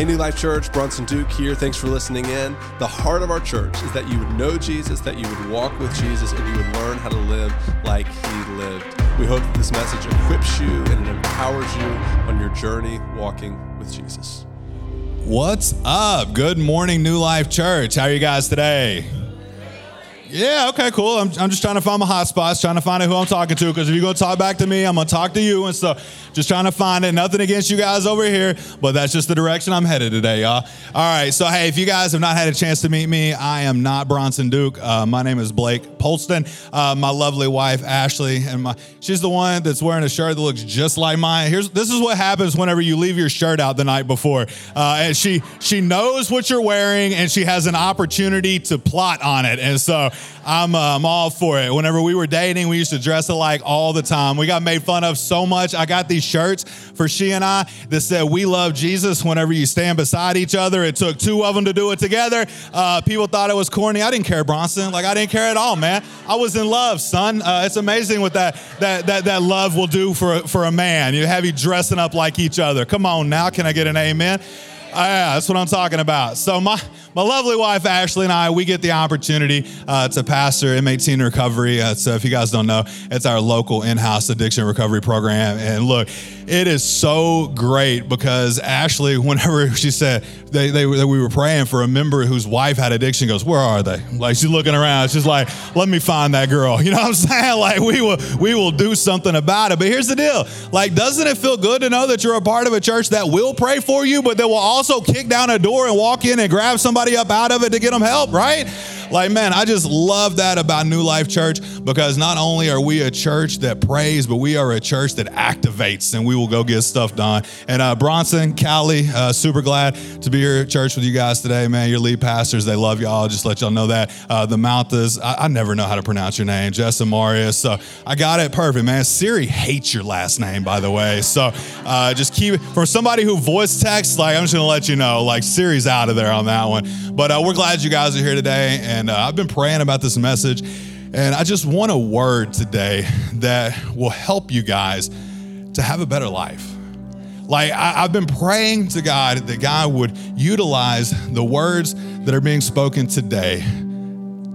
Hey, New Life Church, Bronson Duke here. Thanks for listening in. The heart of our church is that you would know Jesus, that you would walk with Jesus, and you would learn how to live like he lived. We hope that this message equips you and it empowers you on your journey walking with Jesus. What's up? Good morning, New Life Church. How are you guys today? Yeah, okay, cool. I'm, I'm just trying to find my hot spots, trying to find out who I'm talking to. Because if you're going to talk back to me, I'm going to talk to you and stuff. Just trying to find it. Nothing against you guys over here, but that's just the direction I'm headed today, y'all. All right, so hey, if you guys have not had a chance to meet me, I am not Bronson Duke. Uh, my name is Blake Polston. Uh, my lovely wife, Ashley, and my she's the one that's wearing a shirt that looks just like mine. Here's This is what happens whenever you leave your shirt out the night before. Uh, and she, she knows what you're wearing, and she has an opportunity to plot on it. And so, I'm, uh, I'm all for it. Whenever we were dating, we used to dress alike all the time. We got made fun of so much. I got these shirts for she and I that said, We love Jesus whenever you stand beside each other. It took two of them to do it together. Uh, people thought it was corny. I didn't care, Bronson. Like, I didn't care at all, man. I was in love, son. Uh, it's amazing what that, that, that, that love will do for, for a man. You have you dressing up like each other. Come on now. Can I get an amen? Uh, yeah, that's what I'm talking about. So, my my lovely wife Ashley and I, we get the opportunity uh, to pastor M18 Recovery. Uh, so if you guys don't know, it's our local in-house addiction recovery program. And look, it is so great because Ashley, whenever she said they, they, we were praying for a member whose wife had addiction, goes, "Where are they?" Like she's looking around, she's like, "Let me find that girl." You know what I'm saying? Like we will we will do something about it. But here's the deal: like, doesn't it feel good to know that you're a part of a church that will pray for you, but that will also kick down a door and walk in and grab somebody up out of it to get them help, right? Like, man, I just love that about New Life Church because not only are we a church that prays, but we are a church that activates and we will go get stuff done. And uh, Bronson, Callie, uh, super glad to be here at church with you guys today, man. Your lead pastors, they love y'all. Just let y'all know that. Uh, the Malthas, I, I, never know how to pronounce your name, Jess and Marius. So I got it perfect, man. Siri hates your last name, by the way. So uh, just keep it for somebody who voice texts, like, I'm just going to let you know, like, Siri's out of there on that one. But uh, we're glad you guys are here today. And and uh, I've been praying about this message, and I just want a word today that will help you guys to have a better life. Like, I, have been praying to God that God would utilize the words that are being spoken today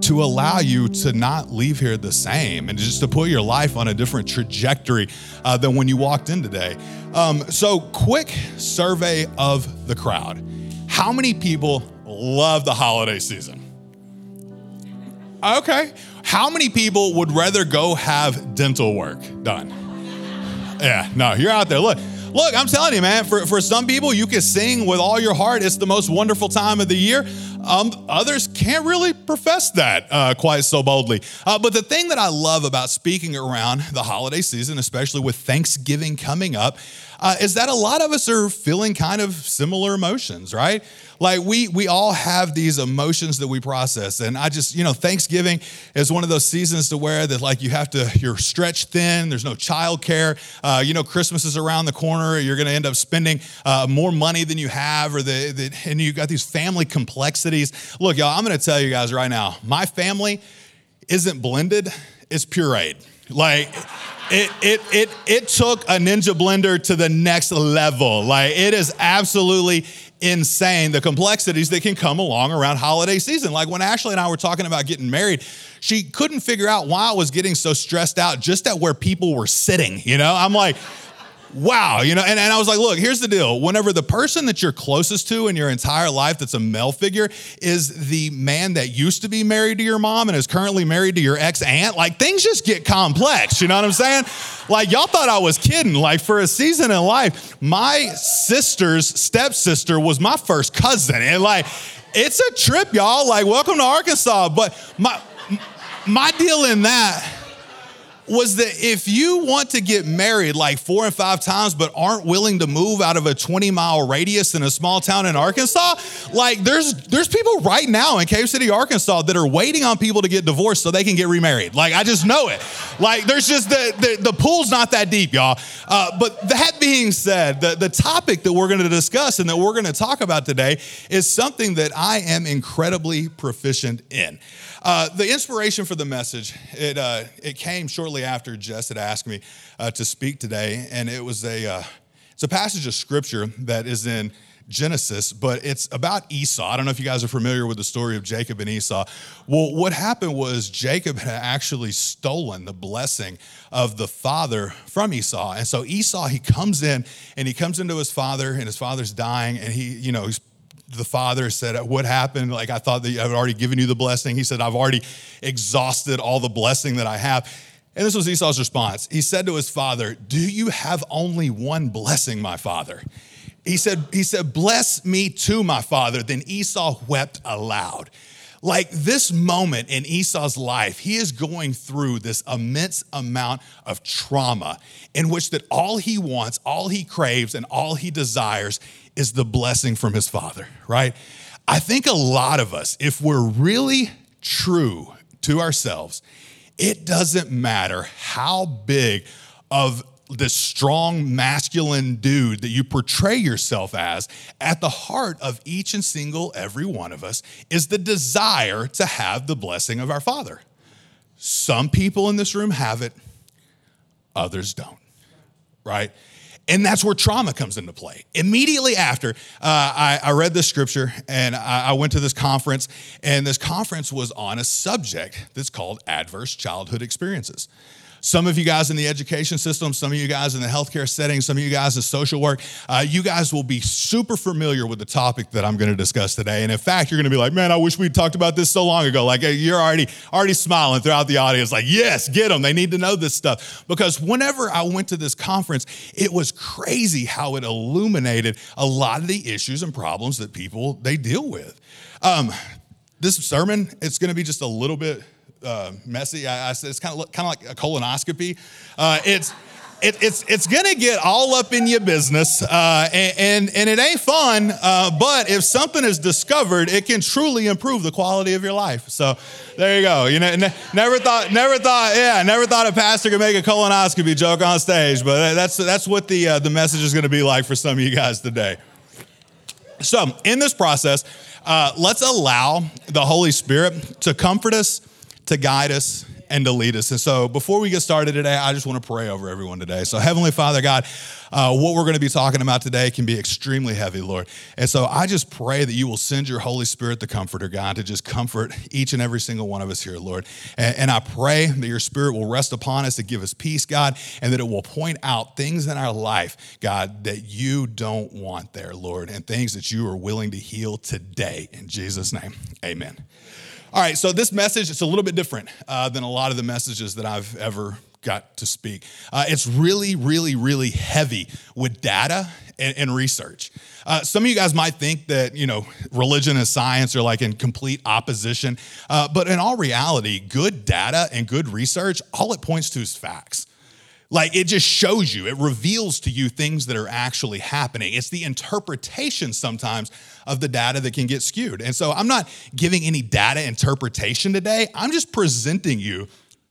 to allow you to not leave here the same and just to put your life on a different trajectory uh, than when you walked in today. Um, so, quick survey of the crowd. How many people love the holiday season? Okay. How many people would rather go have dental work done? Yeah, no, you're out there. Look, look, I'm telling you, man, for, for some people, you can sing with all your heart. It's the most wonderful time of the year. Um, others can't really profess that uh, quite so boldly. Uh, but the thing that I love about speaking around the holiday season, especially with Thanksgiving coming up, uh, is that a lot of us are feeling kind of similar emotions, right? Like we we all have these emotions that we process, and I just you know Thanksgiving is one of those seasons to where that like you have to you're stretched thin. There's no childcare. Uh, you know Christmas is around the corner. You're going to end up spending uh, more money than you have, or the, the and you got these family complexities. Look, y'all, I'm going to tell you guys right now, my family isn't blended; it's pureed. Like it, it, it, it took a Ninja blender to the next level. Like, it is absolutely insane the complexities that can come along around holiday season. Like when Ashley and I were talking about getting married, she couldn't figure out why I was getting so stressed out just at where people were sitting. You know, I'm like, wow, you know, and, and I was like, look, here's the deal. Whenever the person that you're closest to in your entire life that's a male figure is the man that used to be married to your mom and is currently married to your ex aunt, like things just get complex. You know what I'm saying? Like, y'all thought I was kidding. Like, for a season in life, my sister's stepsister was my first cousin. And like, it's a trip, y'all. Like, welcome to Arkansas. But my, my deal in that was that if you want to get married like four and five times but aren't willing to move out of a 20 mile radius in a small town in Arkansas, like there's there's people right now in Cave City, Arkansas that are waiting on people to get divorced so they can get remarried. Like I just know it. Like there's just the the, the pool's not that deep, y'all. Uh, but that being said, the, the topic that we're going to discuss and that we're going to talk about today is something that I am incredibly proficient in. Uh, the inspiration for the message, it, uh, it came shortly after Jess had asked me uh, to speak today, and it was a, uh, it's a passage of scripture that is in Genesis, but it's about Esau. I don't know if you guys are familiar with the story of Jacob and Esau. Well, what happened was Jacob had actually stolen the blessing of the father from Esau. And so Esau, he comes in and he comes into his father, and his father's dying, and he, you know, he's the father said, What happened? Like, I thought that I had already given you the blessing. He said, I've already exhausted all the blessing that I have. And this was Esau's response. He said to his father, Do you have only one blessing, my father? He said, he said, Bless me too, my father. Then Esau wept aloud. Like this moment in Esau's life, he is going through this immense amount of trauma in which that all he wants, all he craves, and all he desires is the blessing from his father, right? I think a lot of us, if we're really true to ourselves, it doesn't matter how big of this strong masculine dude that you portray yourself as, at the heart of each and single every one of us is the desire to have the blessing of our Father. Some people in this room have it, others don't, right? And that's where trauma comes into play. Immediately after, uh, I, I, read this scripture and I, I went to this conference, and this conference was on a subject that's called adverse childhood experiences. Some of you guys in the education system, some of you guys in the healthcare setting, some of you guys in social work, uh, you guys will be super familiar with the topic that I'm going to discuss today. And in fact, you're going to be like, man, I wish we'd talked about this so long ago. Like you're already already smiling throughout the audience, like, yes, get them. They need to know this stuff. Because whenever I went to this conference, it was crazy how it illuminated a lot of the issues and problems that people they deal with. Um, this sermon, it's going to be just a little bit uh, messy. I, I, said it's kind of kind of like a colonoscopy. Uh, it's it, it's it's gonna get all up in your business, uh, and, and, and it ain't fun. Uh, but if something is discovered, it can truly improve the quality of your life. So there you go. You know, never thought, never thought, yeah, never thought a pastor could make a colonoscopy joke on stage. But that's that's what the uh, the message is gonna be like for some of you guys today. So in this process, uh, let's allow the Holy Spirit to comfort us to guide us and to lead us. And so, before we get started today, I just want to pray over everyone today. So, Heavenly Father, God, uh, what we're going to be talking about today can be extremely heavy, Lord. And so, I just pray that you will send your Holy Spirit, the Comforter, God, to just comfort each and every single one of us here, Lord. And, and I pray that your Spirit will rest upon us to give us peace, God, and that it will point out things in our life, God, that you don't want there, Lord, and things that you are willing to heal today. In Jesus' name, amen. All right, so this message it's a little bit different uh, than a lot of the messages that I've ever got to speak. Uh, it's really, really, really heavy with data and, and research. Uh, some of you guys might think that you know religion and science are like in complete opposition, uh, but in all reality, good data and good research, all it points to is facts. Like it just shows you, it reveals to you things that are actually happening. It's the interpretation sometimes of the data that can get skewed. And so I'm not giving any data interpretation today. I'm just presenting you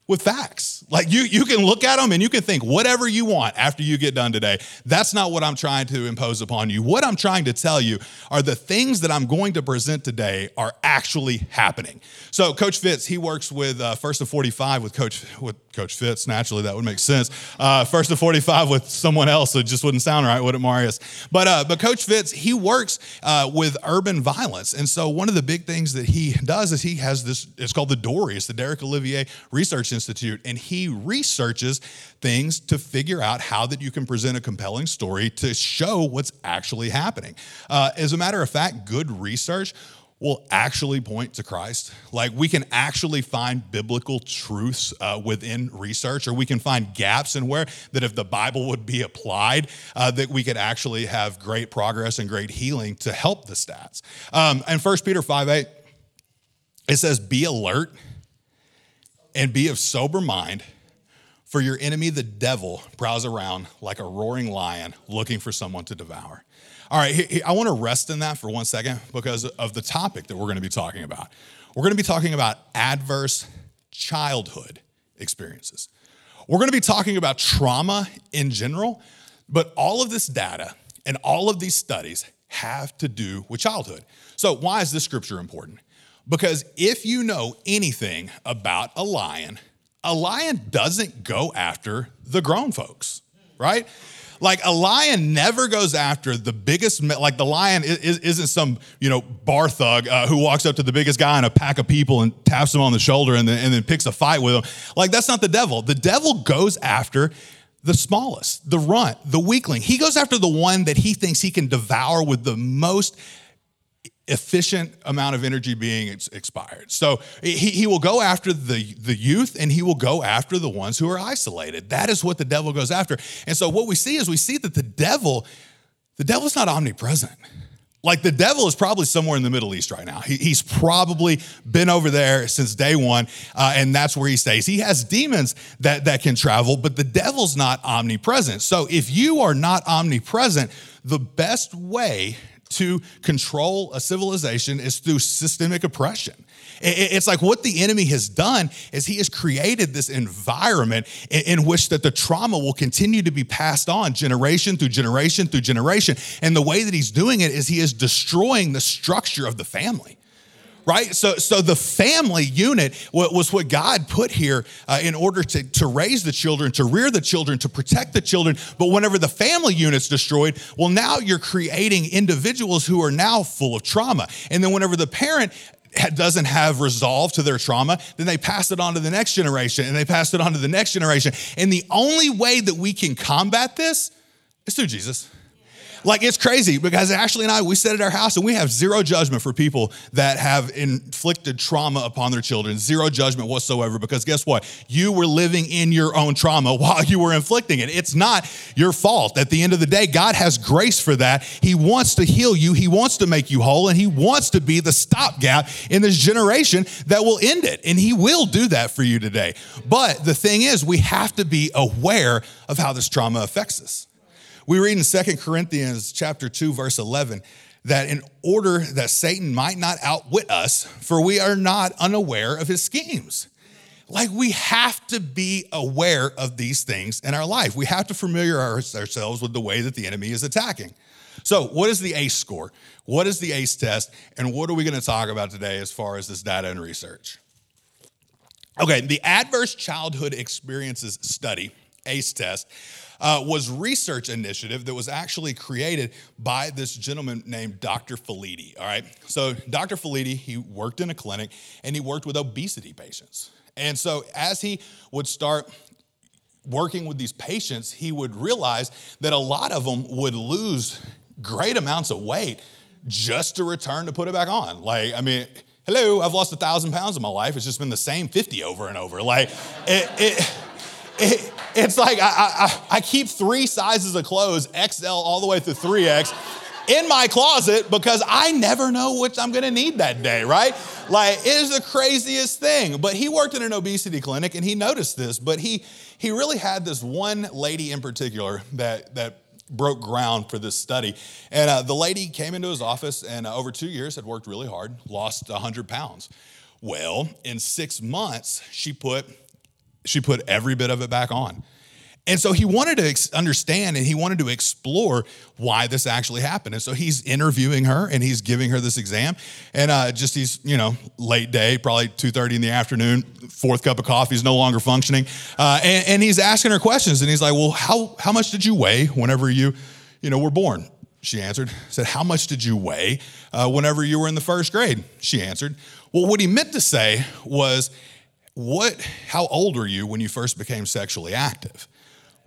with facts. Like you, you can look at them and you can think whatever you want after you get done today. That's not what I'm trying to impose upon you. What I'm trying to tell you are the things that I'm going to present today are actually happening. So Coach Fitz, he works with uh, First of 45 with Coach with Coach Fitz. Naturally, that would make sense. Uh, first of 45 with someone else, it just wouldn't sound right, would it, Marius? But uh, but Coach Fitz, he works uh, with urban violence, and so one of the big things that he does is he has this. It's called the DORI. It's the Derek Olivier Research Institute, and he researches things to figure out how that you can present a compelling story to show what's actually happening. Uh, as a matter of fact, good research will actually point to Christ. Like we can actually find biblical truths uh, within research, or we can find gaps in where that if the Bible would be applied, uh, that we could actually have great progress and great healing to help the stats. Um, and 1 Peter 5 8, it says, Be alert and be of sober mind, for your enemy, the devil, prowls around like a roaring lion looking for someone to devour. All right, I want to rest in that for one second because of the topic that we're going to be talking about. We're going to be talking about adverse childhood experiences. We're going to be talking about trauma in general, but all of this data and all of these studies have to do with childhood. So, why is this scripture important? Because if you know anything about a lion, a lion doesn't go after the grown folks, right? Like a lion never goes after the biggest, like the lion isn't some, you know, bar thug uh, who walks up to the biggest guy in a pack of people and taps him on the shoulder and then, and then picks a fight with him. Like that's not the devil. The devil goes after the smallest, the runt, the weakling. He goes after the one that he thinks he can devour with the most efficient amount of energy being ex- expired. So he, he will go after the, the youth and he will go after the ones who are isolated. That is what the devil goes after. And so what we see is we see that the devil, the devil's not omnipresent. Like the devil is probably somewhere in the Middle East right now. He, he's probably been over there since day one, uh, and that's where he stays. He has demons that, that can travel, but the devil's not omnipresent. So if you are not omnipresent, the best way to control a civilization is through systemic oppression. It's like what the enemy has done is he has created this environment in which that the trauma will continue to be passed on generation through generation through generation. And the way that he's doing it is he is destroying the structure of the family right? So, so the family unit was what God put here uh, in order to, to raise the children, to rear the children, to protect the children. But whenever the family unit's destroyed, well, now you're creating individuals who are now full of trauma. And then whenever the parent doesn't have resolve to their trauma, then they pass it on to the next generation and they pass it on to the next generation. And the only way that we can combat this is through Jesus. Like it's crazy because Ashley and I, we sit at our house and we have zero judgment for people that have inflicted trauma upon their children. Zero judgment whatsoever because guess what? You were living in your own trauma while you were inflicting it. It's not your fault. At the end of the day, God has grace for that. He wants to heal you, He wants to make you whole, and He wants to be the stopgap in this generation that will end it. And He will do that for you today. But the thing is, we have to be aware of how this trauma affects us. We read in Second Corinthians chapter 2 verse 11 that in order that Satan might not outwit us for we are not unaware of his schemes. Like we have to be aware of these things in our life. We have to familiarize ourselves with the way that the enemy is attacking. So, what is the ACE score? What is the ACE test? And what are we going to talk about today as far as this data and research? Okay, the Adverse Childhood Experiences Study, ACE test, uh, was research initiative that was actually created by this gentleman named Dr. Felitti. All right. So Dr. Felitti, he worked in a clinic and he worked with obesity patients. And so as he would start working with these patients, he would realize that a lot of them would lose great amounts of weight just to return to put it back on. Like, I mean, hello, I've lost a thousand pounds in my life. It's just been the same 50 over and over. Like, it, it it, it's like I, I, I keep three sizes of clothes, XL all the way through 3X, in my closet because I never know which I'm gonna need that day, right? Like it is the craziest thing. But he worked in an obesity clinic and he noticed this, but he he really had this one lady in particular that that broke ground for this study. And uh, the lady came into his office and uh, over two years had worked really hard, lost 100 pounds. Well, in six months, she put she put every bit of it back on. And so he wanted to understand and he wanted to explore why this actually happened. And so he's interviewing her and he's giving her this exam. And uh, just he's, you know, late day, probably 2.30 in the afternoon, fourth cup of coffee is no longer functioning. Uh, and, and he's asking her questions and he's like, well, how, how much did you weigh whenever you, you know, were born? She answered, said, how much did you weigh uh, whenever you were in the first grade? She answered. Well, what he meant to say was, what, how old were you when you first became sexually active?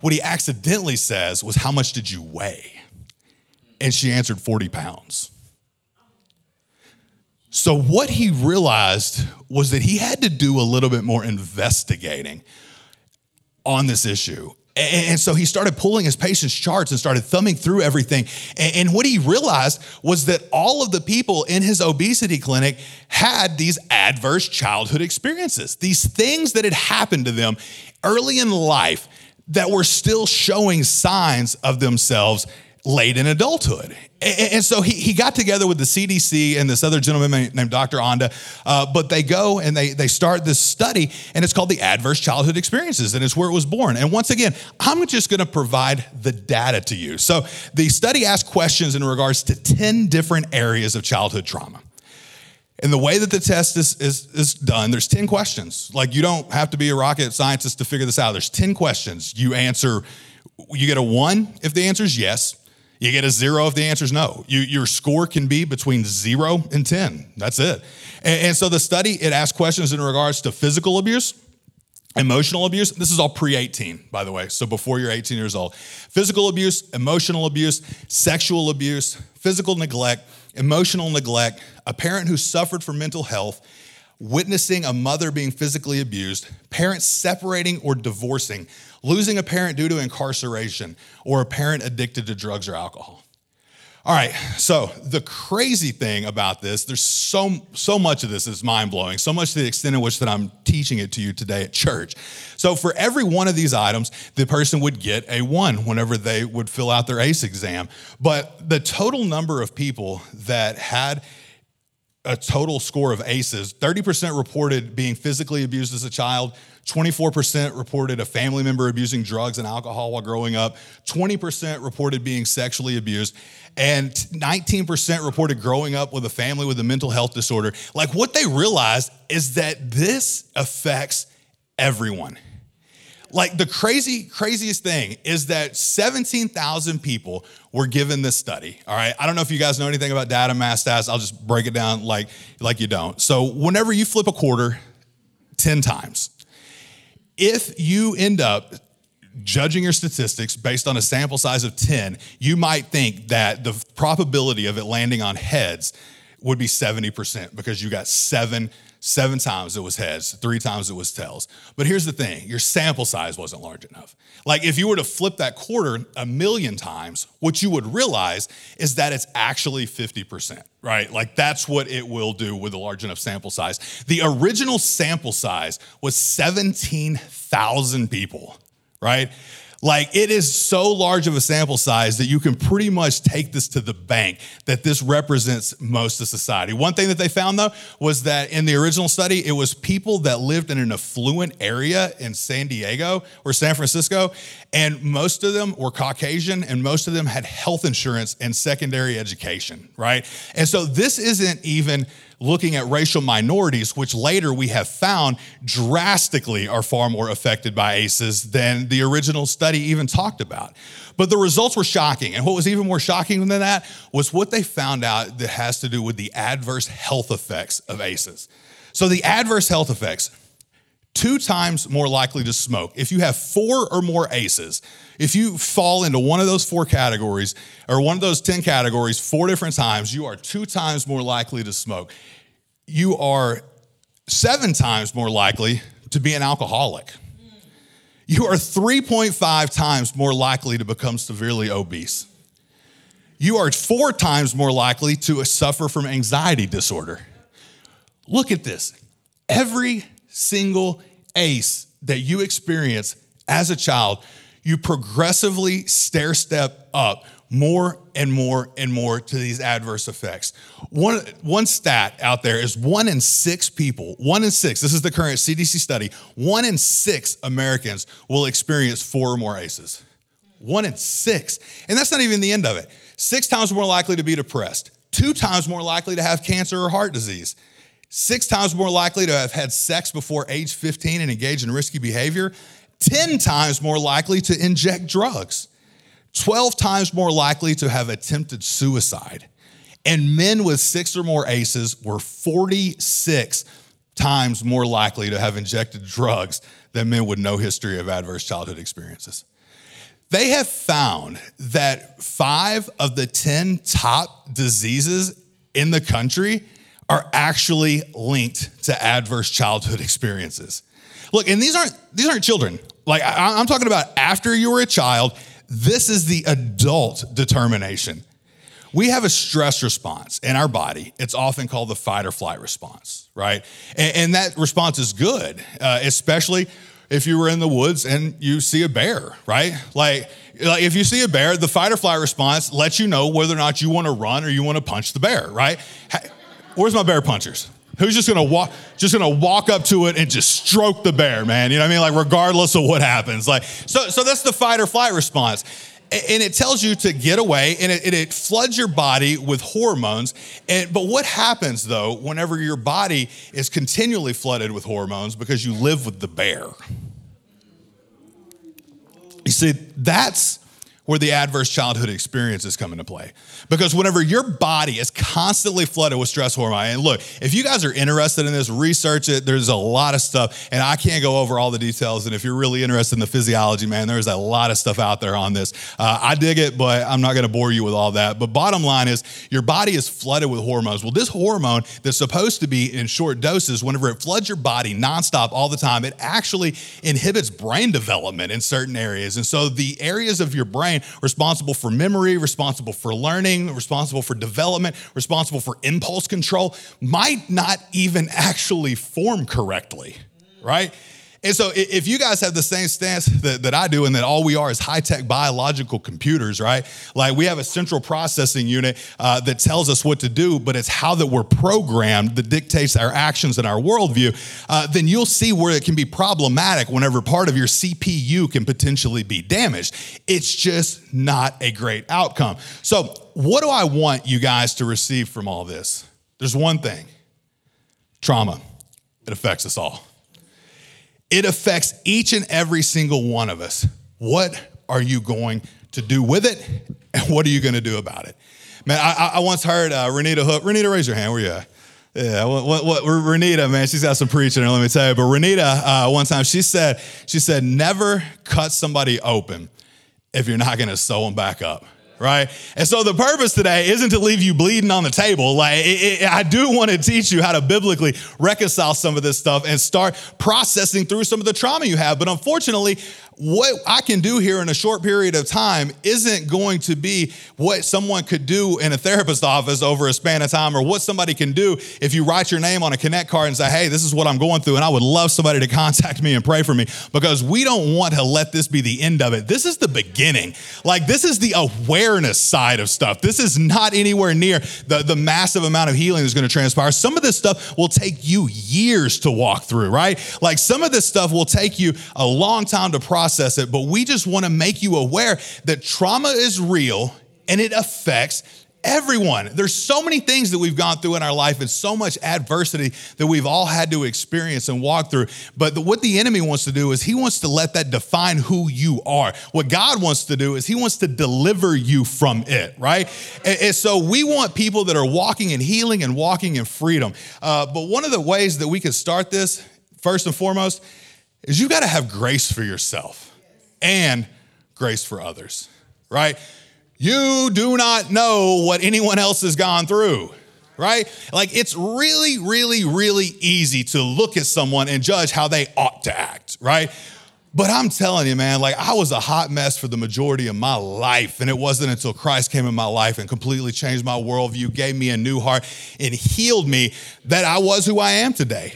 What he accidentally says was, How much did you weigh? And she answered 40 pounds. So, what he realized was that he had to do a little bit more investigating on this issue. And so he started pulling his patient's charts and started thumbing through everything. And what he realized was that all of the people in his obesity clinic had these adverse childhood experiences, these things that had happened to them early in life that were still showing signs of themselves late in adulthood. And, so he, he got together with the CDC and this other gentleman named Dr. Anda, uh, but they go and they, they start this study, and it's called the Adverse Childhood Experiences, and it's where it was born. And once again, I'm just gonna provide the data to you. So the study asked questions in regards to 10 different areas of childhood trauma. And the way that the test is, is, is done, there's 10 questions. Like you don't have to be a rocket scientist to figure this out. There's 10 questions. You answer You get a one if the answer is yes. You get a zero if the answer is no. You, your score can be between zero and 10. That's it. And, and so the study, it asked questions in regards to physical abuse, emotional abuse. This is all pre 18, by the way. So before you're 18 years old. Physical abuse, emotional abuse, sexual abuse, physical neglect, emotional neglect, a parent who suffered from mental health, witnessing a mother being physically abused, parents separating or divorcing, losing a parent due to incarceration, or a parent addicted to drugs or alcohol. All right, so the crazy thing about this, there's so so much of this is mind blowing, so much to the extent in which that I'm teaching it to you today at church. So for every one of these items, the person would get a one whenever they would fill out their ACE exam. But the total number of people that had a total score of ACEs, 30% reported being physically abused as a child, 24% reported a family member abusing drugs and alcohol while growing up, 20% reported being sexually abused, and 19% reported growing up with a family with a mental health disorder. Like what they realized is that this affects everyone. Like the crazy, craziest thing is that 17,000 people were given this study. All right. I don't know if you guys know anything about data mass stats. I'll just break it down like, like you don't. So whenever you flip a quarter 10 times, if you end up judging your statistics based on a sample size of 10, you might think that the probability of it landing on heads would be 70% because you got seven Seven times it was heads, three times it was tails. But here's the thing your sample size wasn't large enough. Like, if you were to flip that quarter a million times, what you would realize is that it's actually 50%, right? Like, that's what it will do with a large enough sample size. The original sample size was 17,000 people, right? Like it is so large of a sample size that you can pretty much take this to the bank that this represents most of society. One thing that they found though was that in the original study, it was people that lived in an affluent area in San Diego or San Francisco, and most of them were Caucasian and most of them had health insurance and secondary education, right? And so this isn't even looking at racial minorities, which later we have found drastically are far more affected by ACEs than the original study even talked about. But the results were shocking. And what was even more shocking than that was what they found out that has to do with the adverse health effects of ACEs. So, the adverse health effects, two times more likely to smoke. If you have four or more ACEs, if you fall into one of those four categories or one of those 10 categories four different times, you are two times more likely to smoke. You are seven times more likely to be an alcoholic. You are 3.5 times more likely to become severely obese. You are four times more likely to suffer from anxiety disorder. Look at this. Every single ACE that you experience as a child, you progressively stair step up more and more and more to these adverse effects. One, one stat out there is one in six people, one in six, this is the current CDC study, one in six Americans will experience four or more ACEs. One in six. And that's not even the end of it. Six times more likely to be depressed, two times more likely to have cancer or heart disease, six times more likely to have had sex before age 15 and engage in risky behavior, 10 times more likely to inject drugs, 12 times more likely to have attempted suicide. And men with six or more ACEs were 46 times more likely to have injected drugs than men with no history of adverse childhood experiences. They have found that five of the 10 top diseases in the country are actually linked to adverse childhood experiences. Look, and these aren't these aren't children. Like I, am talking about after you were a child. This is the adult determination. We have a stress response in our body. It's often called the fight or flight response, right? And, and that response is good, uh, especially if you were in the woods and you see a bear, right? Like, like if you see a bear, the fight or flight response lets you know whether or not you want to run or you want to punch the bear, right? Where's my bear punchers? Who's just gonna walk, just gonna walk up to it and just stroke the bear, man? You know what I mean? Like regardless of what happens. Like so, so that's the fight or flight response. And it tells you to get away, and it, it floods your body with hormones. And, but what happens though, whenever your body is continually flooded with hormones because you live with the bear? You see, that's where the adverse childhood experiences come into play. Because whenever your body is constantly flooded with stress hormone, and look, if you guys are interested in this, research it. There's a lot of stuff, and I can't go over all the details. And if you're really interested in the physiology, man, there's a lot of stuff out there on this. Uh, I dig it, but I'm not gonna bore you with all that. But bottom line is, your body is flooded with hormones. Well, this hormone that's supposed to be in short doses, whenever it floods your body nonstop all the time, it actually inhibits brain development in certain areas. And so the areas of your brain responsible for memory, responsible for learning, responsible for development, responsible for impulse control, might not even actually form correctly, right? And so, if you guys have the same stance that, that I do, and that all we are is high tech biological computers, right? Like we have a central processing unit uh, that tells us what to do, but it's how that we're programmed that dictates our actions and our worldview, uh, then you'll see where it can be problematic whenever part of your CPU can potentially be damaged. It's just not a great outcome. So, what do I want you guys to receive from all this? There's one thing trauma, it affects us all. It affects each and every single one of us. What are you going to do with it? And what are you going to do about it? Man, I, I once heard uh, Renita Hook. Renita, raise your hand. Where you at? Yeah, what, what, what, Renita, man, she's got some preaching, let me tell you. But Renita, uh, one time, she said, she said, never cut somebody open if you're not going to sew them back up right? And so the purpose today isn't to leave you bleeding on the table. Like, it, it, I do want to teach you how to biblically reconcile some of this stuff and start processing through some of the trauma you have. But unfortunately, what I can do here in a short period of time isn't going to be what someone could do in a therapist office over a span of time or what somebody can do if you write your name on a connect card and say, hey, this is what I'm going through, and I would love somebody to contact me and pray for me because we don't want to let this be the end of it. This is the beginning. Like, this is the awareness side of stuff. This is not anywhere near the, the massive amount of healing that's going to transpire. Some of this stuff will take you years to walk through, right? Like, some of this stuff will take you a long time to process process it, but we just want to make you aware that trauma is real and it affects everyone. There's so many things that we've gone through in our life and so much adversity that we've all had to experience and walk through. But the, what the enemy wants to do is he wants to let that define who you are. What God wants to do is he wants to deliver you from it, right? And, and so we want people that are walking in healing and walking in freedom. Uh, but one of the ways that we can start this, first and foremost, is you got to have grace for yourself and grace for others, right? You do not know what anyone else has gone through, right? Like it's really, really, really easy to look at someone and judge how they ought to act, right? But I'm telling you, man, like I was a hot mess for the majority of my life. And it wasn't until Christ came in my life and completely changed my worldview, gave me a new heart, and healed me that I was who I am today.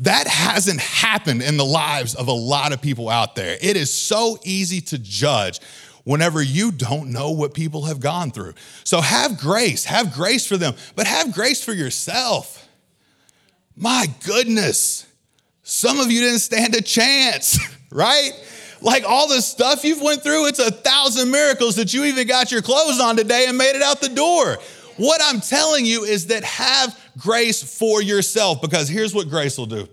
That hasn't happened in the lives of a lot of people out there. It is so easy to judge whenever you don't know what people have gone through. So have grace, have grace for them, but have grace for yourself. My goodness, some of you didn't stand a chance, right? Like all the stuff you've went through, it's a thousand miracles that you even got your clothes on today and made it out the door. What I'm telling you is that have grace for yourself because here's what grace will do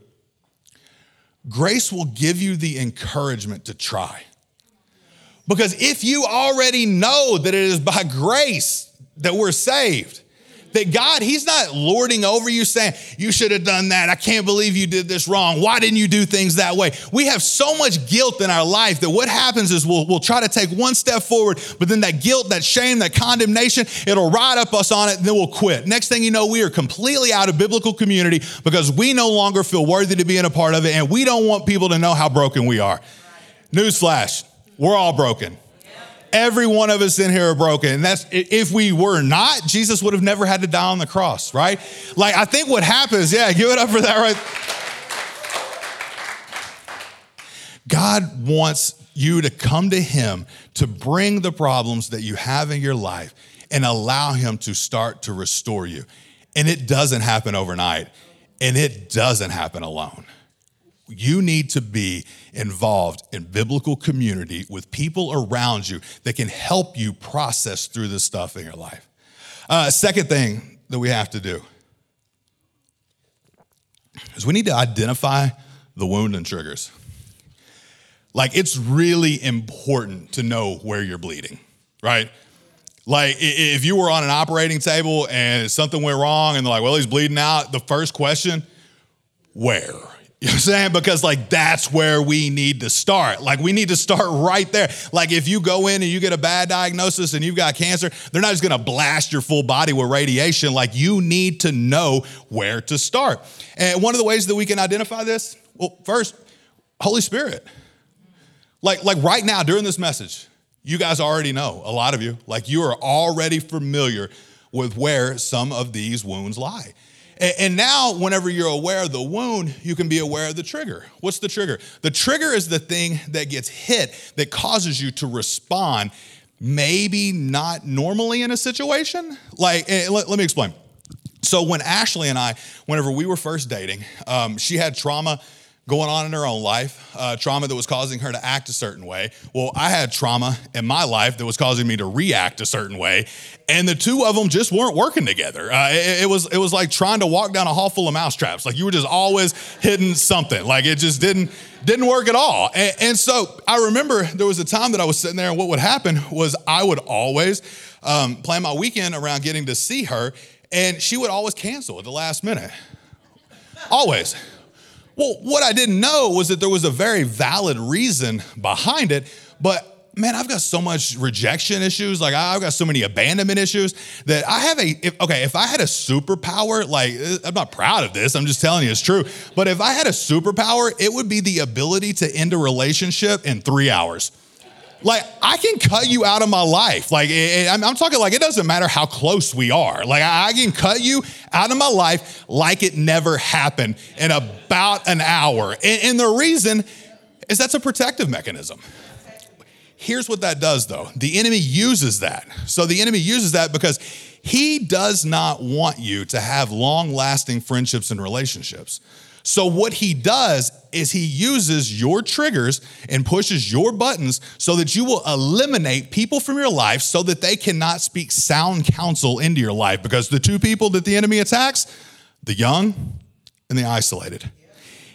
grace will give you the encouragement to try. Because if you already know that it is by grace that we're saved, that God, He's not lording over you saying, You should have done that. I can't believe you did this wrong. Why didn't you do things that way? We have so much guilt in our life that what happens is we'll, we'll try to take one step forward, but then that guilt, that shame, that condemnation, it'll ride up us on it, and then we'll quit. Next thing you know, we are completely out of biblical community because we no longer feel worthy to be in a part of it, and we don't want people to know how broken we are. Newsflash, we're all broken. Every one of us in here are broken. And that's if we were not, Jesus would have never had to die on the cross, right? Like I think what happens, yeah, give it up for that, right? God wants you to come to Him to bring the problems that you have in your life and allow Him to start to restore you. And it doesn't happen overnight, and it doesn't happen alone you need to be involved in biblical community with people around you that can help you process through this stuff in your life. Uh, second thing that we have to do is we need to identify the wound and triggers. like it's really important to know where you're bleeding, right? Like if you were on an operating table and something went wrong and they're like, well, he's bleeding out, the first question, where? You know what I'm saying? Because like that's where we need to start. Like we need to start right there. Like if you go in and you get a bad diagnosis and you've got cancer, they're not just gonna blast your full body with radiation. Like you need to know where to start. And one of the ways that we can identify this, well, first, Holy Spirit. Like, like right now during this message, you guys already know, a lot of you, like you are already familiar with where some of these wounds lie. And now, whenever you're aware of the wound, you can be aware of the trigger. What's the trigger? The trigger is the thing that gets hit that causes you to respond, maybe not normally in a situation. Like, eh, let, let me explain. So, when Ashley and I, whenever we were first dating, um, she had trauma going on in her own life, uh, trauma that was causing her to act a certain way. Well, I had trauma in my life that was causing me to react a certain way, and the two of them just weren't working together. Uh, it, it, was it was like trying to walk down a hall full of mousetraps. Like you were just always hitting something. Like it just didn't didn't work at all. And, and so I remember there was a time that I was sitting there, and what would happen was I would always um, plan my weekend around getting to see her, and she would always cancel at the last minute. Always. Well, what I didn't know was that there was a very valid reason behind it, but man, I've got so much rejection issues. Like I've got so many abandonment issues that I have a, if, okay, if I had a superpower, like I'm not proud of this, I'm just telling you it's true. But if I had a superpower, it would be the ability to end a relationship in three hours. Like I can cut you out of my life. Like I'm talking like it doesn't matter how close we are. Like I can cut you out of my life like it never happened in about an hour. And the reason is that's a protective mechanism. Here's what that does though. The enemy uses that. So the enemy uses that because he does not want you to have long lasting friendships and relationships. So, what he does is he uses your triggers and pushes your buttons so that you will eliminate people from your life so that they cannot speak sound counsel into your life. Because the two people that the enemy attacks, the young and the isolated.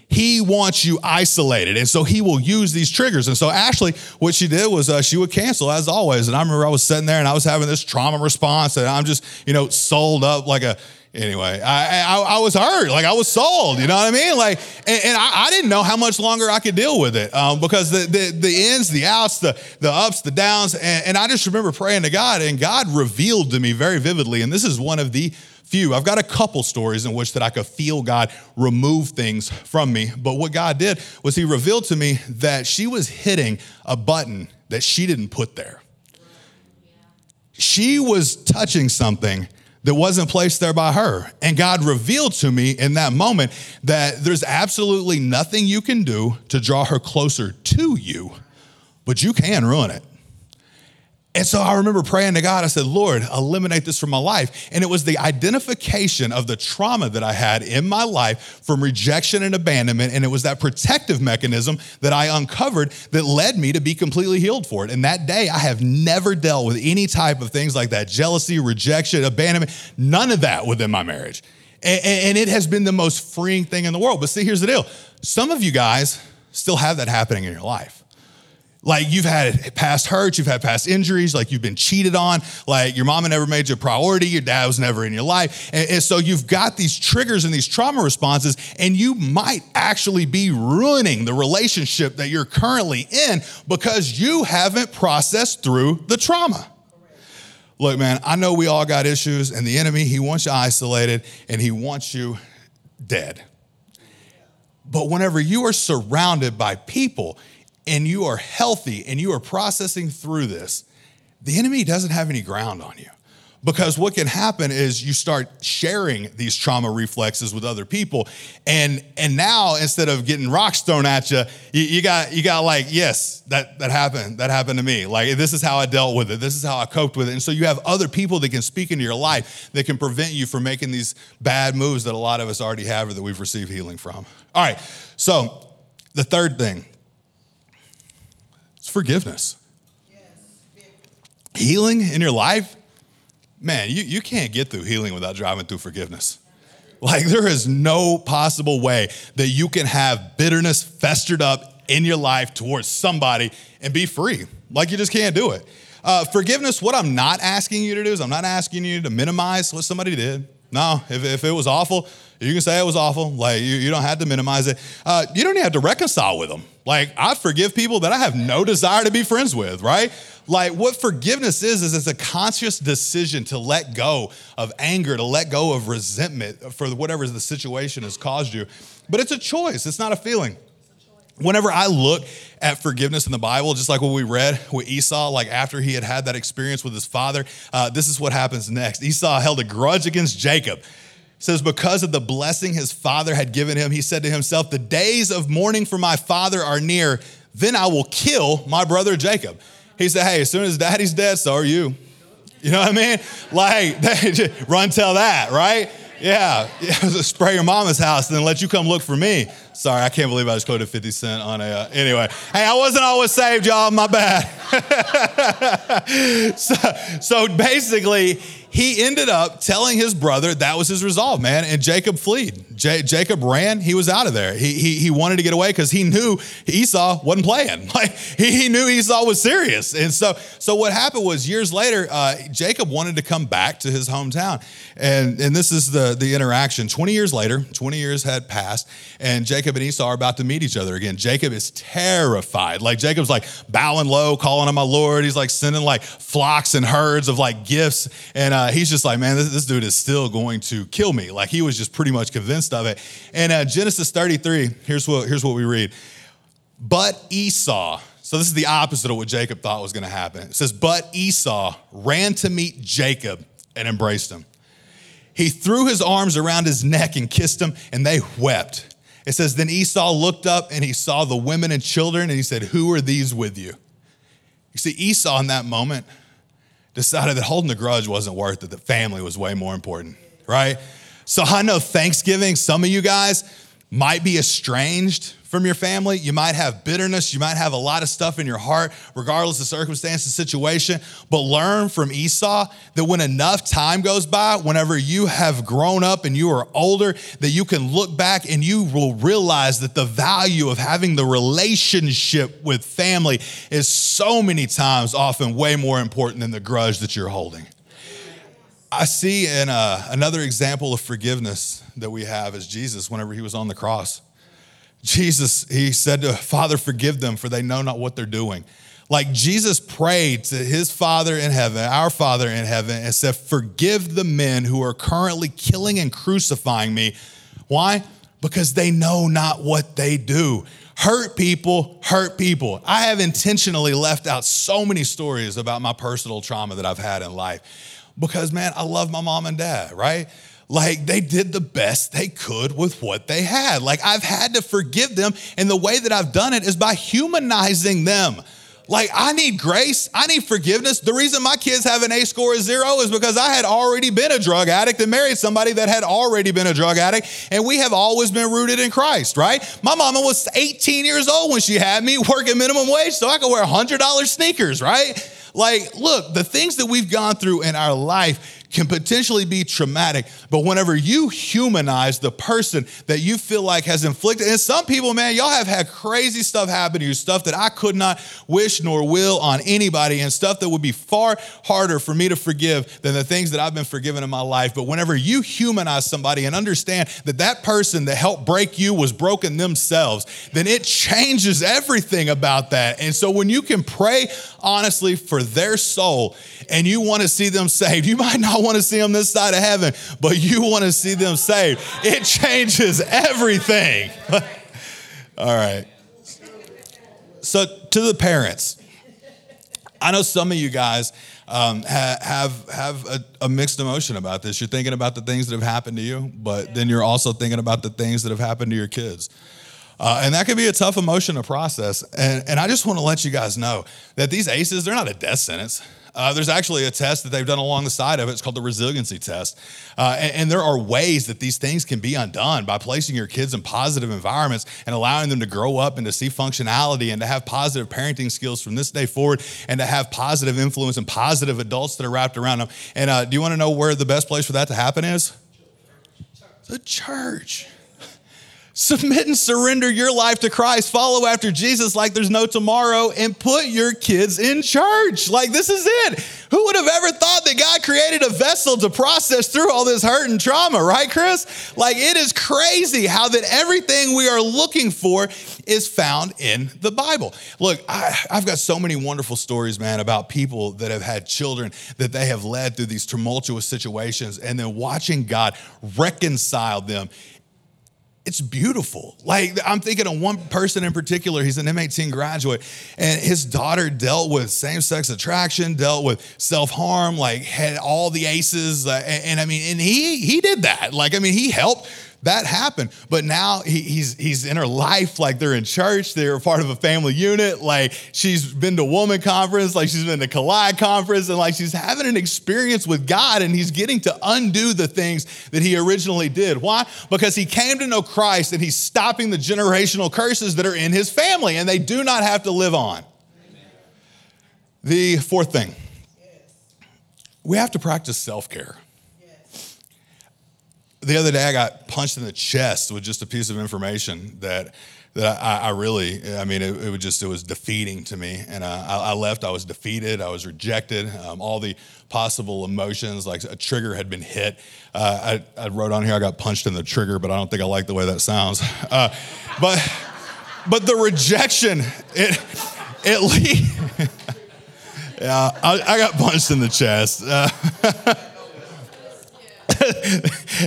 He wants you isolated. And so he will use these triggers. And so Ashley, what she did was uh, she would cancel as always. And I remember I was sitting there and I was having this trauma response and I'm just, you know, sold up like a, anyway, I, I, I, was hurt. Like I was sold, you know what I mean? Like, and, and I, I, didn't know how much longer I could deal with it um, because the, the, the ins, the outs, the, the ups, the downs. And, and I just remember praying to God and God revealed to me very vividly. And this is one of the few. I've got a couple stories in which that I could feel God remove things from me. But what God did was he revealed to me that she was hitting a button that she didn't put there. She was touching something that wasn't placed there by her. And God revealed to me in that moment that there's absolutely nothing you can do to draw her closer to you, but you can ruin it. And so I remember praying to God. I said, Lord, eliminate this from my life. And it was the identification of the trauma that I had in my life from rejection and abandonment. And it was that protective mechanism that I uncovered that led me to be completely healed for it. And that day, I have never dealt with any type of things like that jealousy, rejection, abandonment, none of that within my marriage. And, and it has been the most freeing thing in the world. But see, here's the deal some of you guys still have that happening in your life. Like you've had past hurts, you've had past injuries, like you've been cheated on, like your mama never made you a priority, your dad was never in your life. And, and, so you've got these triggers and these trauma responses, and you might actually be ruining the relationship that you're currently in because you haven't processed through the trauma. Look, man, I know we all got issues, and the enemy, he wants you isolated and he wants you dead. But whenever you are surrounded by people, and you are healthy and you are processing through this, the enemy doesn't have any ground on you. Because what can happen is you start sharing these trauma reflexes with other people, and and now instead of getting rocks thrown at you, you, you got you got like yes that that happened that happened to me like this is how I dealt with it this is how I coped with it, and so you have other people that can speak into your life that can prevent you from making these bad moves that a lot of us already have or that we've received healing from. All right, so the third thing forgiveness. Healing in your life, man, you, you can't get through healing without driving through forgiveness. Like, there is no possible way that you can have bitterness festered up in your life towards somebody and be free. Like you just can't do it. Uh, forgiveness, what I'm not asking you to do is I'm not asking you to minimize what somebody did. No, if, if it was awful, you can say it was awful. Like, you, you don't have to minimize it. Uh, you don't even have to reconcile with them. Like, I forgive people that I have no desire to be friends with, right? Like, what forgiveness is, is it's a conscious decision to let go of anger, to let go of resentment for whatever the situation has caused you. But it's a choice, it's not a feeling whenever I look at forgiveness in the Bible, just like what we read with Esau, like after he had had that experience with his father, uh, this is what happens next. Esau held a grudge against Jacob. Says, because of the blessing his father had given him, he said to himself, The days of mourning for my father are near, then I will kill my brother Jacob. He said, Hey, as soon as daddy's dead, so are you. You know what I mean? Like, run tell that, right? Yeah, yeah, spray your mama's house and then let you come look for me. Sorry, I can't believe I just quoted 50 Cent on a. Uh, anyway, hey, I wasn't always saved, y'all. My bad. so, so basically, he ended up telling his brother that was his resolve, man. And Jacob fled. J- Jacob ran. He was out of there. He, he, he wanted to get away because he knew Esau wasn't playing. Like he, he knew Esau was serious. And so, so what happened was years later, uh, Jacob wanted to come back to his hometown. And, and this is the, the interaction. 20 years later, 20 years had passed, and Jacob and Esau are about to meet each other again. Jacob is terrified. Like Jacob's like bowing low, calling on my Lord. He's like sending like flocks and herds of like gifts. And uh, uh, he's just like, man, this, this, dude is still going to kill me. Like he was just pretty much convinced of it. And uh, Genesis 33, here's what, here's what we read. But Esau, so this is the opposite of what Jacob thought was going to happen. It says, but Esau ran to meet Jacob and embraced him. He threw his arms around his neck and kissed him, and they wept. It says, Then Esau looked up and he saw the women and children, and he said, Who are these with you? You see, Esau in that moment decided that holding the grudge wasn't worth it, that family was way more important, right? So I know Thanksgiving, some of you guys might be estranged from your family. You might have bitterness. You might have a lot of stuff in your heart, regardless of circumstance and situation. But learn from Esau that when enough time goes by, whenever you have grown up and you are older, that you can look back and you will realize that the value of having the relationship with family is so many times often way more important than the grudge that you're holding. I see in uh, another example of forgiveness that we have is Jesus whenever he was on the cross. Jesus, he said to Father, forgive them, for they know not what they're doing. Like Jesus prayed to his Father in heaven, our Father in heaven, and said, Forgive the men who are currently killing and crucifying me. Why? Because they know not what they do. Hurt people, hurt people. I have intentionally left out so many stories about my personal trauma that I've had in life because, man, I love my mom and dad, right? Like they did the best they could with what they had. Like I've had to forgive them, and the way that I've done it is by humanizing them. Like, I need grace. I need forgiveness. The reason my kids have an A score of zero is because I had already been a drug addict and married somebody that had already been a drug addict. And we have always been rooted in Christ, right? My mama was 18 years old when she had me working minimum wage so I could wear $100 sneakers, right? Like, look, the things that we've gone through in our life can potentially be traumatic. But whenever you humanize the person that you feel like has inflicted, and some people, man, y'all have had crazy stuff happen to you, stuff that I could not wish nor will on anybody, and stuff that would be far harder for me to forgive than the things that I've been forgiven in my life. But whenever you humanize somebody and understand that that person that helped break you was broken themselves, then it changes everything about that. And so when you can pray honestly for their soul and you want to see them saved, you might not want to see them this side of heaven, but you want to see them saved. It changes everything. All right. So, to the parents, I know some of you guys um, ha- have have a, a, mixed emotion about this. You're thinking about the things that have happened to you, but then you're also thinking about the things that have happened to your kids. Uh, and that can be a tough emotion to process. And, and I just want to let you guys know that these ACEs, they're not a death sentence. Uh, there's actually a test that they've done along the side of it. It's called the resiliency test. Uh, and, and, there are ways that these things can be undone by placing your kids in positive environments and allowing them to grow up and to see functionality and to have positive parenting skills from this day forward and to have positive influence and positive adults that are wrapped around them. And uh, do you want to know where the best place for that to happen is? The church. Submit and surrender your life to Christ. Follow after Jesus like there's no tomorrow and put your kids in church. Like, this is it. Who would have ever thought that God created a vessel to process through all this hurt and trauma, right, Chris? Like, it is crazy how that everything we are looking for is found in the Bible. Look, I, have got so many wonderful stories, man, about people that have had children that they have led through these tumultuous situations and then watching God reconcile them it's beautiful. Like I'm thinking of one person in particular. He's an M18 graduate, and his daughter dealt with same-sex attraction, dealt with self-harm, like had all the ACEs, uh, and, and I mean, and he he did that. Like I mean, he helped that happened. But now he, he's he's in her life, like they're in church, they're part of a family unit. Like she's been to woman conference, like she's been to Collide conference, and like she's having an experience with God, and he's getting to undo the things that he originally did. Why? Because he came to know Christ and he's stopping the generational curses that are in his family, and they do not have to live on. Amen. The fourth thing. We have to practice self care the other day I got punched in the chest with just a piece of information that that I, I really, I mean, it, it, was just, it was defeating to me. And uh, I, I, left, I was defeated, I was rejected, um, all the possible emotions, like a trigger had been hit. Uh, I, I, wrote on here, I got punched in the trigger, but I don't think I like the way that sounds. Uh, but, but the rejection, it, it least, yeah, I, I, got punched in the chest.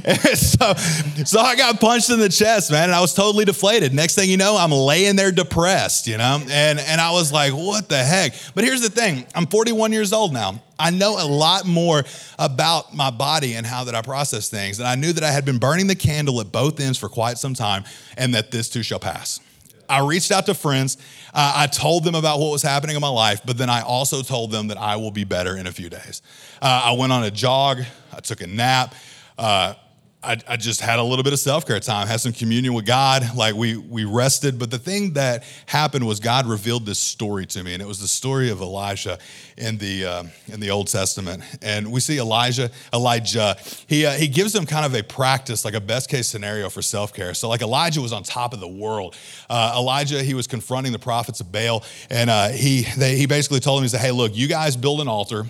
So, so I got punched in the chest, man, and I was totally deflated. Next thing you know, I'm laying there depressed, you know, and and I was like, what the heck? But here's the thing: I'm 41 years old now. I know a lot more about my body and how that I process things, and I knew that I had been burning the candle at both ends for quite some time, and that this too shall pass. I reached out to friends. Uh, I told them about what was happening in my life, but then I also told them that I will be better in a few days. Uh, I went on a jog, I took a nap. Uh, I, I, just had a little bit of self-care time, had some communion with God. Like we we rested. But the thing that happened was God revealed this story to me, and it was the story of Elijah in the uh, in the Old Testament. And we see Elijah, Elijah. He uh, he gives them kind of a practice, like a best case scenario for self-care. So like Elijah was on top of the world. Uh, Elijah he was confronting the prophets of Baal, and uh, he they, he basically told them he said, "Hey, look, you guys build an altar."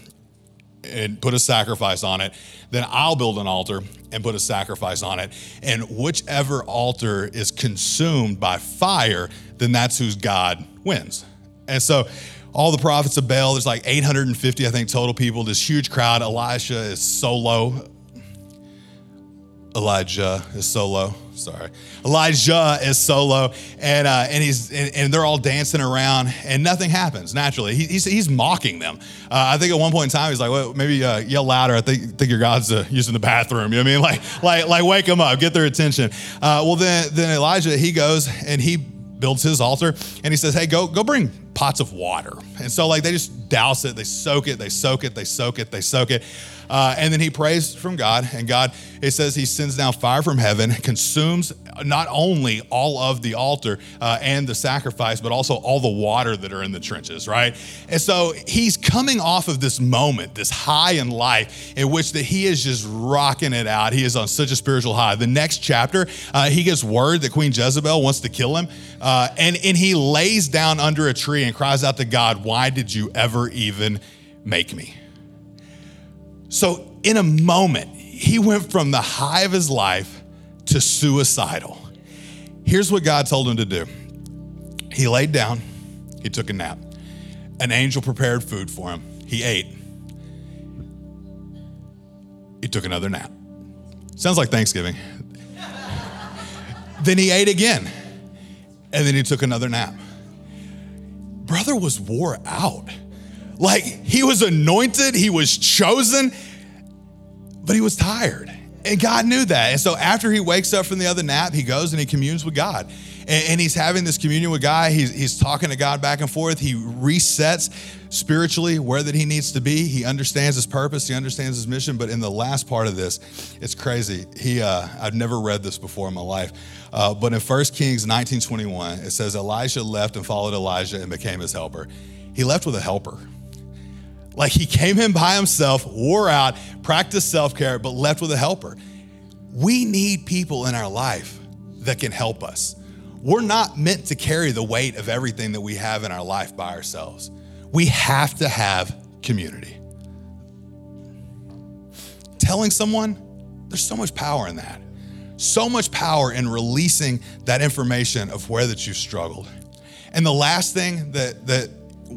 And put a sacrifice on it, then I'll build an altar and put a sacrifice on it. And whichever altar is consumed by fire, then that's whose God wins. And so all the prophets of Baal, there's like 850, I think, total people, this huge crowd. Elisha is solo. Elijah is solo. Sorry, Elijah is solo, and uh, and he's and, and, they're all dancing around, and nothing happens naturally. He, he's, he's mocking them. Uh, I think at one point in time he's like, well, maybe uh, yell louder. I think think your God's uh, using the bathroom. You know what I mean? Like like like wake them up, get their attention. Uh, well, then then Elijah he goes and he builds his altar, and he says, hey, go go bring pots of water. And so like they just douse it, they soak it, they soak it, they soak it, they soak it. Uh, and then he prays from God, and God, it says he sends down fire from heaven, consumes not only all of the altar uh, and the sacrifice, but also all the water that are in the trenches, right? And so he's coming off of this moment, this high in life, in which that he is just rocking it out. He is on such a spiritual high. The next chapter, uh, he gets word that Queen Jezebel wants to kill him, uh, and, and he lays down under a tree and cries out to God, Why did you ever even make me? So, in a moment, he went from the high of his life to suicidal. Here's what God told him to do He laid down, he took a nap. An angel prepared food for him. He ate. He took another nap. Sounds like Thanksgiving. then he ate again. And then he took another nap. Brother was wore out. Like he was anointed, he was chosen, but he was tired. And God knew that. And so after he wakes up from the other nap, he goes and he communes with God. And, and, he's having this communion with God. He's, he's talking to God back and forth. He resets spiritually where that he needs to be. He understands his purpose. He understands his mission. But in the last part of this, it's crazy. He, uh, I've never read this before in my life. Uh, but in 1 Kings 1921, it says Elisha left and followed Elijah and became his helper. He left with a helper. Like he came in by himself, wore out, practiced self care, but left with a helper. We need people in our life that can help us. We're not meant to carry the weight of everything that we have in our life by ourselves. We have to have community. Telling someone, there's so much power in that. So much power in releasing that information of where that you've struggled. And the last thing that, that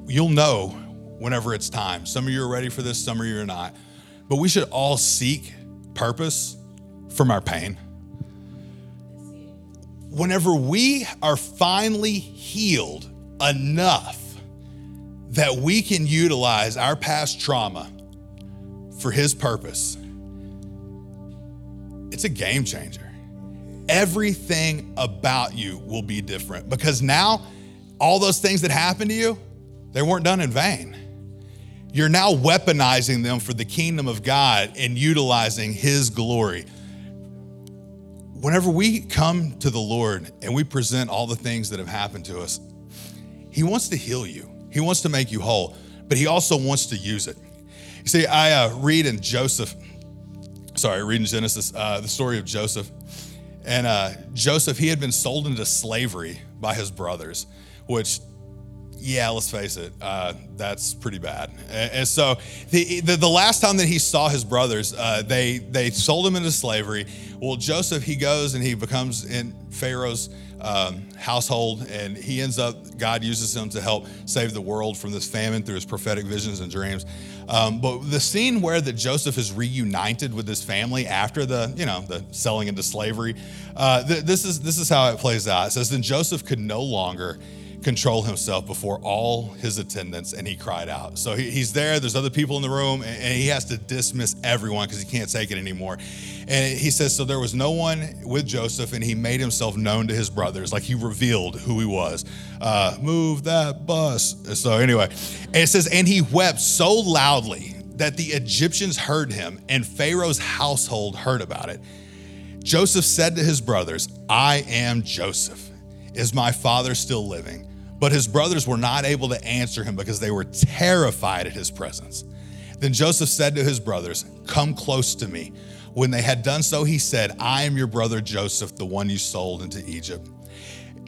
you'll know whenever it's time, some of you are ready for this, some of you are not, but we should all seek purpose from our pain. Whenever we are finally healed enough that we can utilize our past trauma for His purpose, it's a game changer. Everything about you will be different because now all those things that happened to you, they weren't done in vain. You're now weaponizing them for the kingdom of God and utilizing His glory. Whenever we come to the Lord and we present all the things that have happened to us, He wants to heal you, He wants to make you whole, but He also wants to use it. You see, I uh, read in Joseph, sorry, read in Genesis, uh, the story of Joseph. And uh, Joseph, he had been sold into slavery by his brothers, which yeah, let's face it, uh, that's pretty bad. And, and so the, the, the last time that he saw his brothers, uh, they they sold him into slavery. Well, Joseph he goes and he becomes in Pharaoh's um, household, and he ends up God uses him to help save the world from this famine through his prophetic visions and dreams. Um, but the scene where that Joseph is reunited with his family after the you know the selling into slavery, uh, th- this is this is how it plays out. It says then Joseph could no longer control himself before all his attendants and he cried out. So he, he's there, there's other people in the room, and, and he has to dismiss everyone because he can't take it anymore. And he says, So there was no one with Joseph, and he made himself known to his brothers. Like he revealed who he was. Uh, Move that bus. So anyway, and it says, And he wept so loudly that the Egyptians heard him, and Pharaoh's household heard about it. Joseph said to his brothers, I am Joseph. Is my father still living? But his brothers were not able to answer him because they were terrified at his presence. Then Joseph said to his brothers, Come close to me. When they had done so, he said, I am your brother Joseph, the one you sold into Egypt.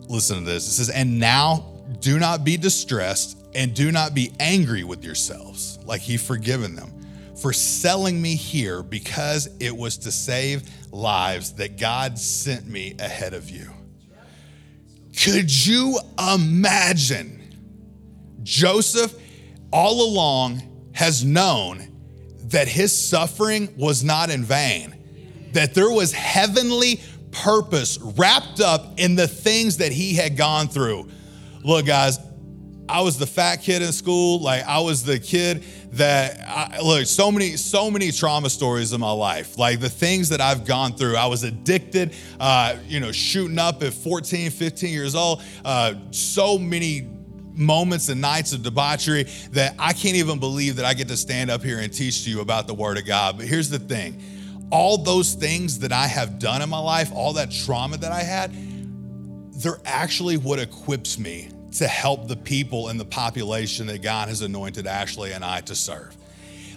Listen to this. It says, And now do not be distressed and do not be angry with yourselves, like he forgiven them, for selling me here because it was to save lives that God sent me ahead of you. Could you imagine? Joseph, all along, has known that his suffering was not in vain, that there was heavenly purpose wrapped up in the things that he had gone through. Look, guys, I was the fat kid in school. Like I was the kid that I, look so many so many trauma stories in my life. Like the things that I've gone through. I was addicted. Uh, you know, shooting up at 14, 15 years old. Uh, so many moments and nights of debauchery that I can't even believe that I get to stand up here and teach to you about the Word of God. But here's the thing all those things that I have done in my life, all that trauma that I had, they're actually what equips me to help the people and the population that God has anointed Ashley and I to serve.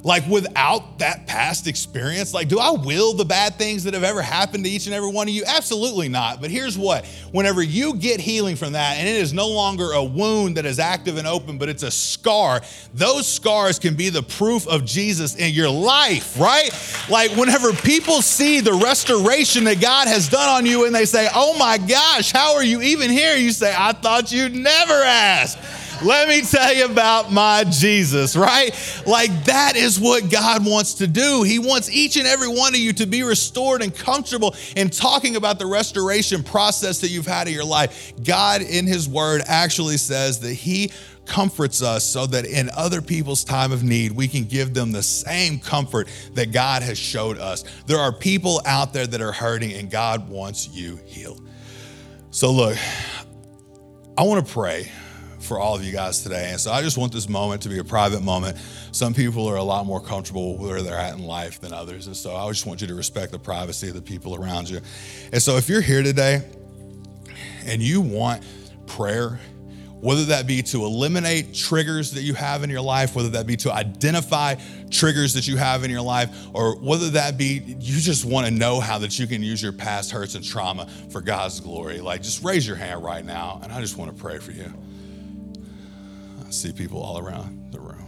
Like without that past experience, like do I will the bad things that have ever happened to each and every one of you? Absolutely not. But here's what whenever you get healing from that, and it is no longer a wound that is active and open, but it's a scar, those scars can be the proof of Jesus in your life, right? Like whenever people see the restoration that God has done on you and they say, Oh my gosh, how are you even here? You say, I thought you'd never ask. Let me tell you about my Jesus, right? Like that is what God wants to do. He wants each and every one of you to be restored and comfortable in talking about the restoration process that you've had in your life. God, in His Word, actually says that He comforts us so that in other people's time of need, we can give them the same comfort that God has showed us. There are people out there that are hurting, and God wants you healed. So, look, I want to pray for all of you guys today. And so I just want this moment to be a private moment. Some people are a lot more comfortable where they're at in life than others. And so I just want you to respect the privacy of the people around you. And so if you're here today and you want prayer, whether that be to eliminate triggers that you have in your life, whether that be to identify triggers that you have in your life, or whether that be you just want to know how that you can use your past hurts and trauma for God's glory. Like, just raise your hand right now, and I just want to pray for you. See people all around the room.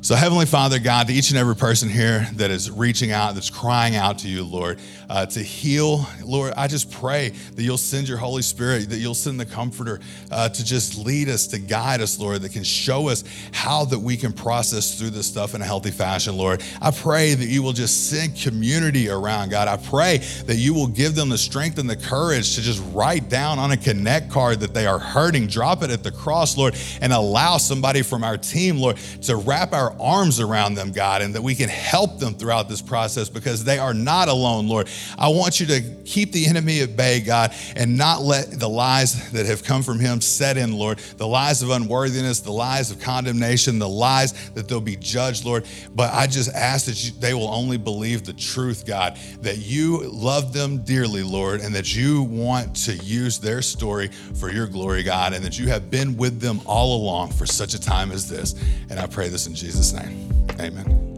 So, Heavenly Father, God, to each and every person here that is reaching out, that's crying out to you, Lord, uh, to heal, Lord, I just pray that you'll send your Holy Spirit, that you'll send the Comforter uh, to just lead us, to guide us, Lord, that can show us how that we can process through this stuff in a healthy fashion, Lord. I pray that you will just send community around, God. I pray that you will give them the strength and the courage to just write down on a connect card that they are hurting, drop it at the cross, Lord, and allow somebody from our team, Lord, to wrap our arms around them, God, and that we can help them throughout this process because they are not alone, Lord. I want you to keep the enemy at bay, God, and not let the lies that have come from him set in, Lord. The lies of unworthiness, the lies of condemnation, the lies that they'll be judged, Lord. But I just ask that you, they will only believe the truth, God, that you love them dearly, Lord, and that you want to use their story for your glory, God, and that you have been with them all along for such a time as this. And I pray this in Jesus' name. Amen.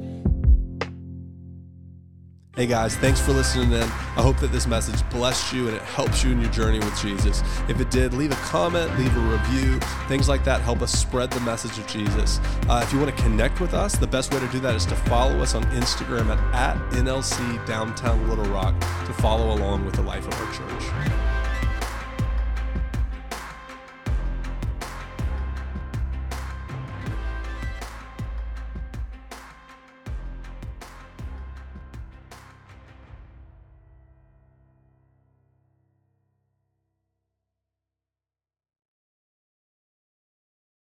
Hey guys, thanks for listening in. I hope that this message blessed you and it helps you in your journey with Jesus. If it did, leave a comment, leave a review. Things like that help us spread the message of Jesus. Uh, if you want to connect with us, the best way to do that is to follow us on Instagram at, at NLC Downtown Little Rock to follow along with the life of our church.